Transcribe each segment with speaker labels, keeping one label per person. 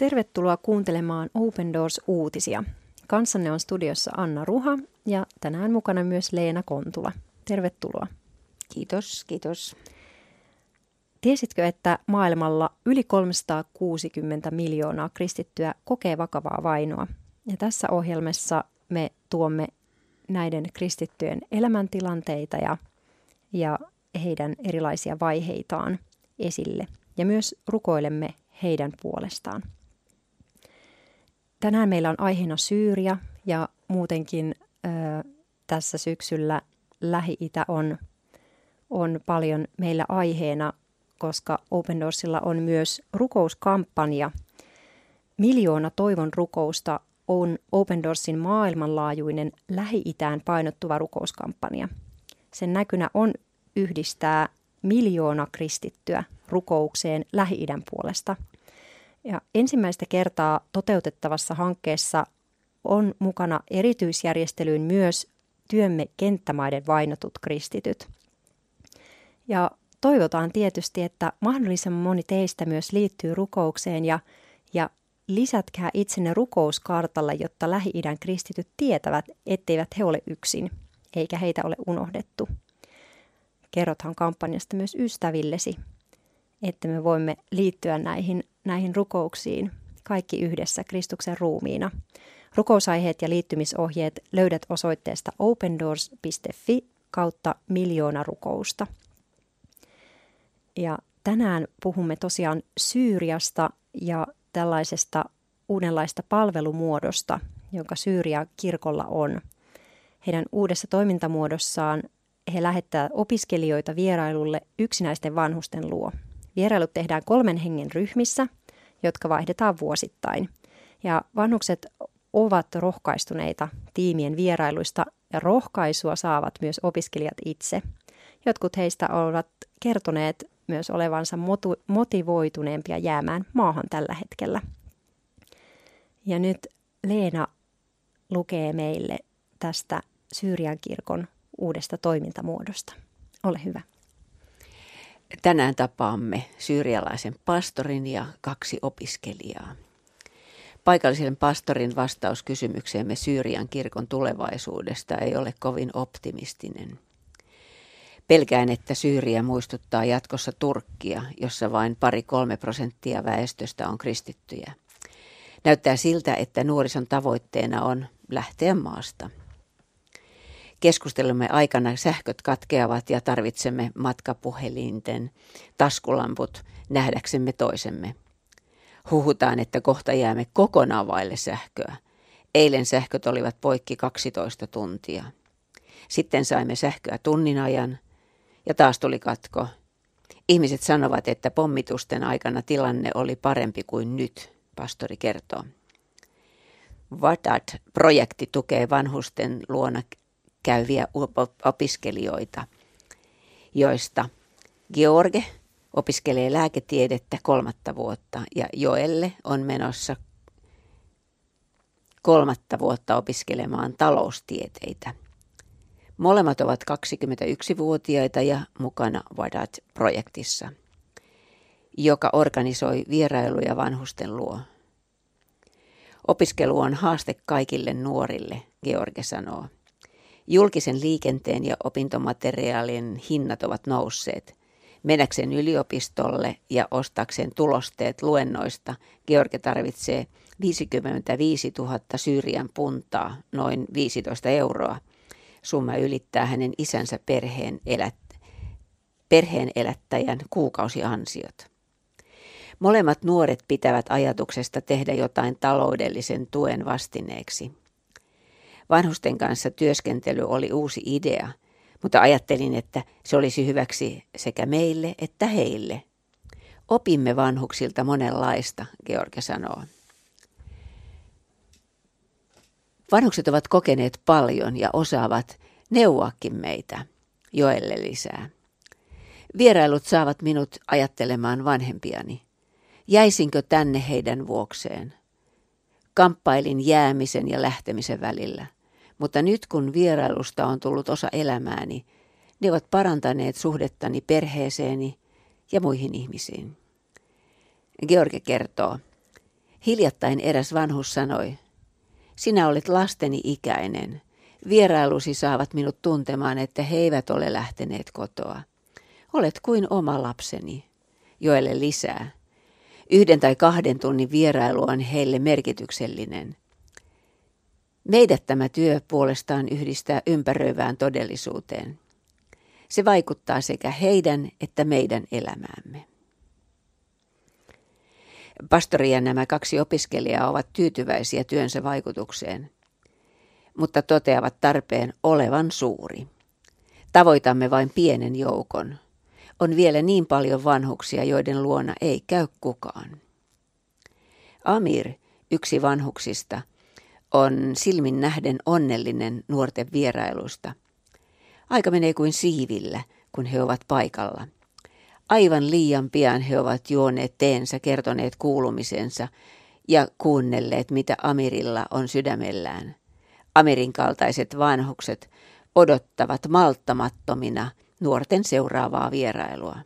Speaker 1: Tervetuloa kuuntelemaan Open Doors-uutisia. Kanssanne on studiossa Anna Ruha ja tänään mukana myös Leena Kontula. Tervetuloa.
Speaker 2: Kiitos, kiitos.
Speaker 1: Tiesitkö, että maailmalla yli 360 miljoonaa kristittyä kokee vakavaa vainoa? Ja tässä ohjelmassa me tuomme näiden kristittyjen elämäntilanteita ja, ja heidän erilaisia vaiheitaan esille. Ja myös rukoilemme heidän puolestaan. Tänään meillä on aiheena Syyria ja muutenkin ö, tässä syksyllä Lähi-Itä on, on paljon meillä aiheena, koska Open Doorsilla on myös rukouskampanja. Miljoona toivon rukousta on Open Doorsin maailmanlaajuinen Lähi-Itään painottuva rukouskampanja. Sen näkynä on yhdistää miljoona kristittyä rukoukseen Lähi-idän puolesta – ja ensimmäistä kertaa toteutettavassa hankkeessa on mukana erityisjärjestelyyn myös työmme kenttämaiden vainotut kristityt. Ja toivotaan tietysti, että mahdollisimman moni teistä myös liittyy rukoukseen ja, ja lisätkää itsenne rukouskartalle, jotta Lähi-idän kristityt tietävät, etteivät he ole yksin, eikä heitä ole unohdettu. Kerrothan kampanjasta myös ystävillesi, että me voimme liittyä näihin näihin rukouksiin kaikki yhdessä Kristuksen ruumiina. Rukousaiheet ja liittymisohjeet löydät osoitteesta opendoors.fi kautta miljoona rukousta. Ja tänään puhumme tosiaan Syyriasta ja tällaisesta uudenlaista palvelumuodosta, jonka Syyria kirkolla on. Heidän uudessa toimintamuodossaan he lähettävät opiskelijoita vierailulle yksinäisten vanhusten luo. Vierailut tehdään kolmen hengen ryhmissä, jotka vaihdetaan vuosittain. Ja vanhukset ovat rohkaistuneita tiimien vierailuista ja rohkaisua saavat myös opiskelijat itse. Jotkut heistä ovat kertoneet myös olevansa motivoituneempia jäämään maahan tällä hetkellä. Ja nyt Leena lukee meille tästä Syyrian kirkon uudesta toimintamuodosta. Ole hyvä.
Speaker 2: Tänään tapaamme syyrialaisen pastorin ja kaksi opiskelijaa. Paikallisen pastorin vastaus kysymykseemme Syyrian kirkon tulevaisuudesta ei ole kovin optimistinen. Pelkään, että Syyria muistuttaa jatkossa Turkkia, jossa vain pari-kolme prosenttia väestöstä on kristittyjä. Näyttää siltä, että nuorison tavoitteena on lähteä maasta – keskustelumme aikana sähköt katkeavat ja tarvitsemme matkapuhelinten taskulamput nähdäksemme toisemme. Huhutaan, että kohta jäämme kokonaan vaille sähköä. Eilen sähköt olivat poikki 12 tuntia. Sitten saimme sähköä tunnin ajan ja taas tuli katko. Ihmiset sanovat, että pommitusten aikana tilanne oli parempi kuin nyt, pastori kertoo. Vadat-projekti tukee vanhusten luona käyviä opiskelijoita, joista George opiskelee lääketiedettä kolmatta vuotta ja Joelle on menossa kolmatta vuotta opiskelemaan taloustieteitä. Molemmat ovat 21-vuotiaita ja mukana Vadat-projektissa, joka organisoi vierailuja vanhusten luo. Opiskelu on haaste kaikille nuorille, George sanoo. Julkisen liikenteen ja opintomateriaalien hinnat ovat nousseet. Mennäkseen yliopistolle ja ostakseen tulosteet luennoista George tarvitsee 55 000 Syyrian puntaa, noin 15 euroa. Summa ylittää hänen isänsä perheen, elät, perheen elättäjän kuukausiansiot. Molemmat nuoret pitävät ajatuksesta tehdä jotain taloudellisen tuen vastineeksi. Vanhusten kanssa työskentely oli uusi idea, mutta ajattelin, että se olisi hyväksi sekä meille että heille. Opimme vanhuksilta monenlaista, George sanoo. Vanhukset ovat kokeneet paljon ja osaavat neuvoakin meitä, Joelle lisää. Vierailut saavat minut ajattelemaan vanhempiani. Jäisinkö tänne heidän vuokseen? Kamppailin jäämisen ja lähtemisen välillä – mutta nyt kun vierailusta on tullut osa elämääni, ne ovat parantaneet suhdettani perheeseeni ja muihin ihmisiin. George kertoo, Hiljattain eräs vanhus sanoi, sinä olet lasteni ikäinen. Vierailusi saavat minut tuntemaan, että he eivät ole lähteneet kotoa. Olet kuin oma lapseni. Joelle lisää. Yhden tai kahden tunnin vierailu on heille merkityksellinen. Meidät tämä työ puolestaan yhdistää ympäröivään todellisuuteen. Se vaikuttaa sekä heidän että meidän elämäämme. Pastori ja nämä kaksi opiskelijaa ovat tyytyväisiä työnsä vaikutukseen, mutta toteavat tarpeen olevan suuri. Tavoitamme vain pienen joukon. On vielä niin paljon vanhuksia, joiden luona ei käy kukaan. Amir, yksi vanhuksista, on silmin nähden onnellinen nuorten vierailusta. Aika menee kuin siivillä, kun he ovat paikalla – Aivan liian pian he ovat juoneet teensä, kertoneet kuulumisensa ja kuunnelleet, mitä Amirilla on sydämellään. Amirin kaltaiset vanhukset odottavat malttamattomina nuorten seuraavaa vierailua.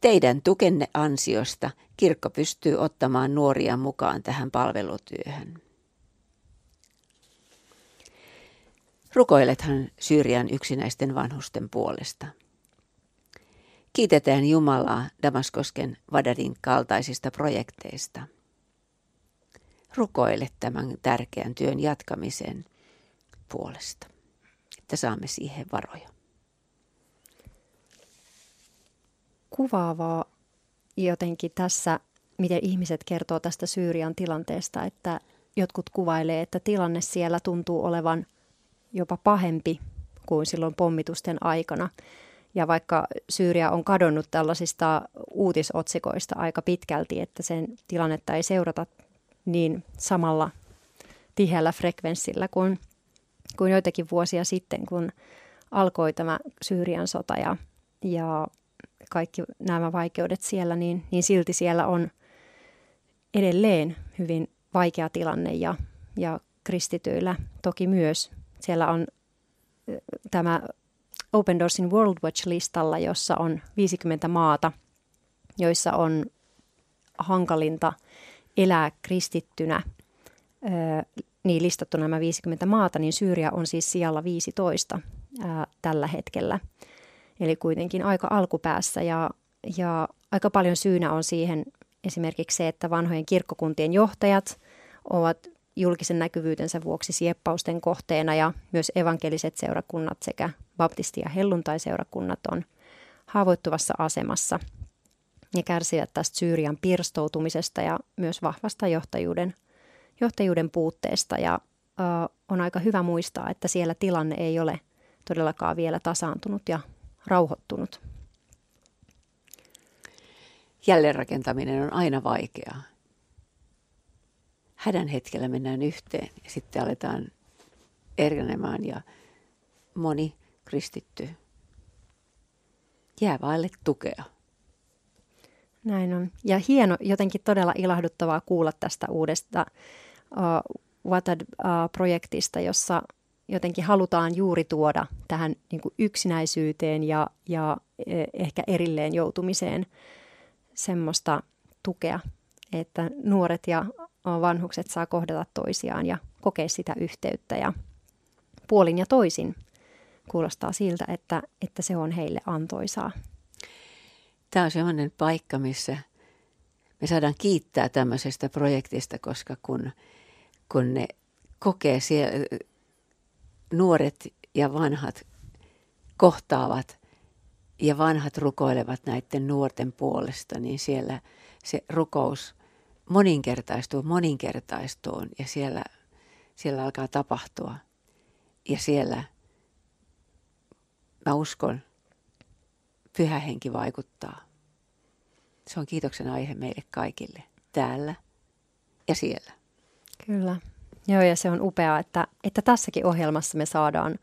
Speaker 2: Teidän tukenne ansiosta kirkko pystyy ottamaan nuoria mukaan tähän palvelutyöhön. Rukoilethan Syyrian yksinäisten vanhusten puolesta. Kiitetään Jumalaa Damaskosken Vadarin kaltaisista projekteista. Rukoile tämän tärkeän työn jatkamisen puolesta, että saamme siihen varoja.
Speaker 1: Kuvaavaa jotenkin tässä, miten ihmiset kertoo tästä Syyrian tilanteesta, että jotkut kuvailee, että tilanne siellä tuntuu olevan jopa pahempi kuin silloin pommitusten aikana. Ja vaikka Syyria on kadonnut tällaisista uutisotsikoista aika pitkälti, että sen tilannetta ei seurata niin samalla tiheällä frekvenssillä kuin, kuin joitakin vuosia sitten, kun alkoi tämä Syyrian sota ja, ja kaikki nämä vaikeudet siellä, niin, niin silti siellä on edelleen hyvin vaikea tilanne ja, ja kristityillä toki myös. Siellä on tämä Open Doorsin World Watch-listalla, jossa on 50 maata, joissa on hankalinta elää kristittynä, niin listattu nämä 50 maata, niin Syyria on siis sijalla 15 ää, tällä hetkellä. Eli kuitenkin aika alkupäässä ja, ja aika paljon syynä on siihen esimerkiksi se, että vanhojen kirkkokuntien johtajat ovat julkisen näkyvyytensä vuoksi sieppausten kohteena ja myös evankeliset seurakunnat sekä baptisti- ja helluntai-seurakunnat on haavoittuvassa asemassa ja kärsivät tästä Syyrian pirstoutumisesta ja myös vahvasta johtajuuden, johtajuuden puutteesta. Ja ö, on aika hyvä muistaa, että siellä tilanne ei ole todellakaan vielä tasaantunut ja rauhoittunut.
Speaker 2: Jälleenrakentaminen on aina vaikeaa hädän hetkellä mennään yhteen ja sitten aletaan erinemaan ja moni kristitty jää vaille tukea.
Speaker 1: Näin on. Ja hieno, jotenkin todella ilahduttavaa kuulla tästä uudesta uh, Watad-projektista, uh, jossa jotenkin halutaan juuri tuoda tähän niin kuin yksinäisyyteen ja, ja e, ehkä erilleen joutumiseen semmoista tukea, että nuoret ja vanhukset saa kohdata toisiaan ja kokea sitä yhteyttä ja puolin ja toisin kuulostaa siltä, että, että se on heille antoisaa.
Speaker 2: Tämä on sellainen paikka, missä me saadaan kiittää tämmöisestä projektista, koska kun, kun ne kokee siellä, nuoret ja vanhat kohtaavat ja vanhat rukoilevat näiden nuorten puolesta, niin siellä se rukous moninkertaistuu, moninkertaistuu ja siellä, siellä alkaa tapahtua. Ja siellä mä uskon, pyhä henki vaikuttaa. Se on kiitoksen aihe meille kaikille täällä ja siellä.
Speaker 1: Kyllä. Joo, ja se on upeaa, että, että tässäkin ohjelmassa me saadaan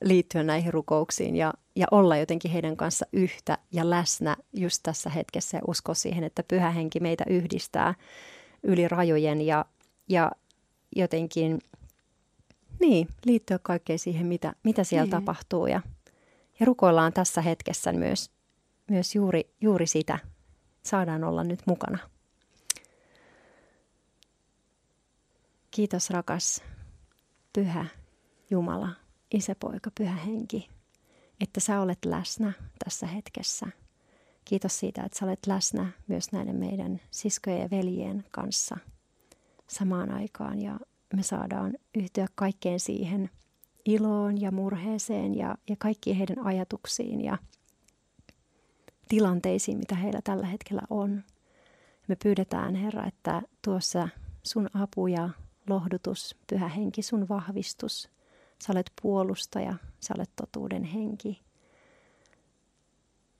Speaker 1: liittyä näihin rukouksiin ja, ja olla jotenkin heidän kanssa yhtä ja läsnä just tässä hetkessä ja uskoa siihen, että pyhä henki meitä yhdistää yli rajojen ja, ja jotenkin niin, liittyä kaikkeen siihen, mitä, mitä siellä niin. tapahtuu ja, ja rukoillaan tässä hetkessä myös, myös juuri, juuri sitä. Saadaan olla nyt mukana. Kiitos rakas Pyhä Jumala, Isäpoika, Pyhä Henki, että sä olet läsnä tässä hetkessä. Kiitos siitä, että sä olet läsnä myös näiden meidän siskojen ja veljien kanssa samaan aikaan ja me saadaan yhtyä kaikkeen siihen iloon ja murheeseen ja, ja kaikkiin heidän ajatuksiin ja tilanteisiin, mitä heillä tällä hetkellä on. Me pyydetään, Herra, että tuossa sun apu ja lohdutus, pyhä henki, sun vahvistus. Sä olet puolustaja, sä olet totuuden henki.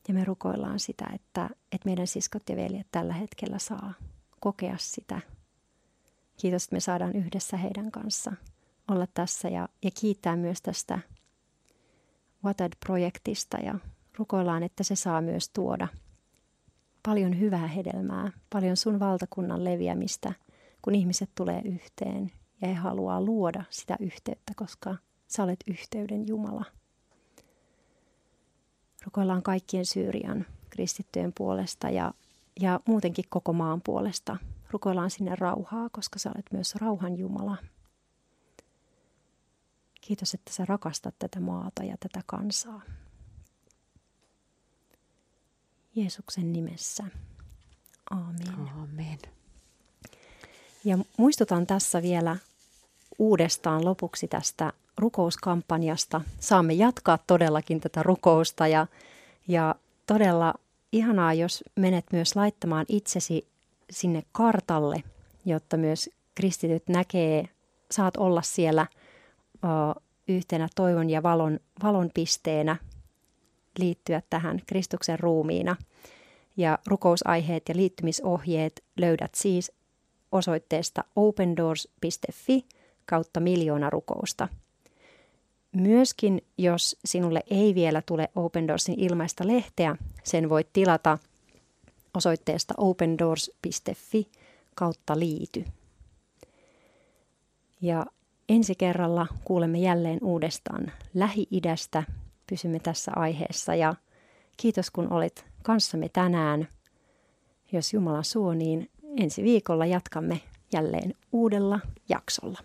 Speaker 1: Ja me rukoillaan sitä, että, että meidän siskot ja veljet tällä hetkellä saa kokea sitä. Kiitos, että me saadaan yhdessä heidän kanssa olla tässä ja, ja kiittää myös tästä Watad-projektista ja rukoillaan, että se saa myös tuoda paljon hyvää hedelmää, paljon sun valtakunnan leviämistä – kun ihmiset tulee yhteen ja he haluaa luoda sitä yhteyttä, koska sä olet yhteyden Jumala. Rukoillaan kaikkien Syyrian kristittyjen puolesta ja, ja muutenkin koko maan puolesta. Rukoillaan sinne rauhaa, koska sä olet myös rauhan Jumala. Kiitos, että sä rakastat tätä maata ja tätä kansaa. Jeesuksen nimessä. Aamen.
Speaker 2: Aamen.
Speaker 1: Ja muistutan tässä vielä uudestaan lopuksi tästä rukouskampanjasta. Saamme jatkaa todellakin tätä rukousta ja, ja todella ihanaa, jos menet myös laittamaan itsesi sinne kartalle, jotta myös kristityt näkee, saat olla siellä o, yhtenä toivon ja valon, valon pisteenä liittyä tähän Kristuksen ruumiina. Ja rukousaiheet ja liittymisohjeet löydät siis osoitteesta opendoors.fi kautta miljoona rukousta. Myöskin jos sinulle ei vielä tule Open Doorsin ilmaista lehteä, sen voit tilata osoitteesta opendoors.fi kautta liity. Ja ensi kerralla kuulemme jälleen uudestaan Lähi-idästä. Pysymme tässä aiheessa ja kiitos kun olit kanssamme tänään. Jos Jumala suo, niin ensi viikolla jatkamme jälleen uudella jaksolla.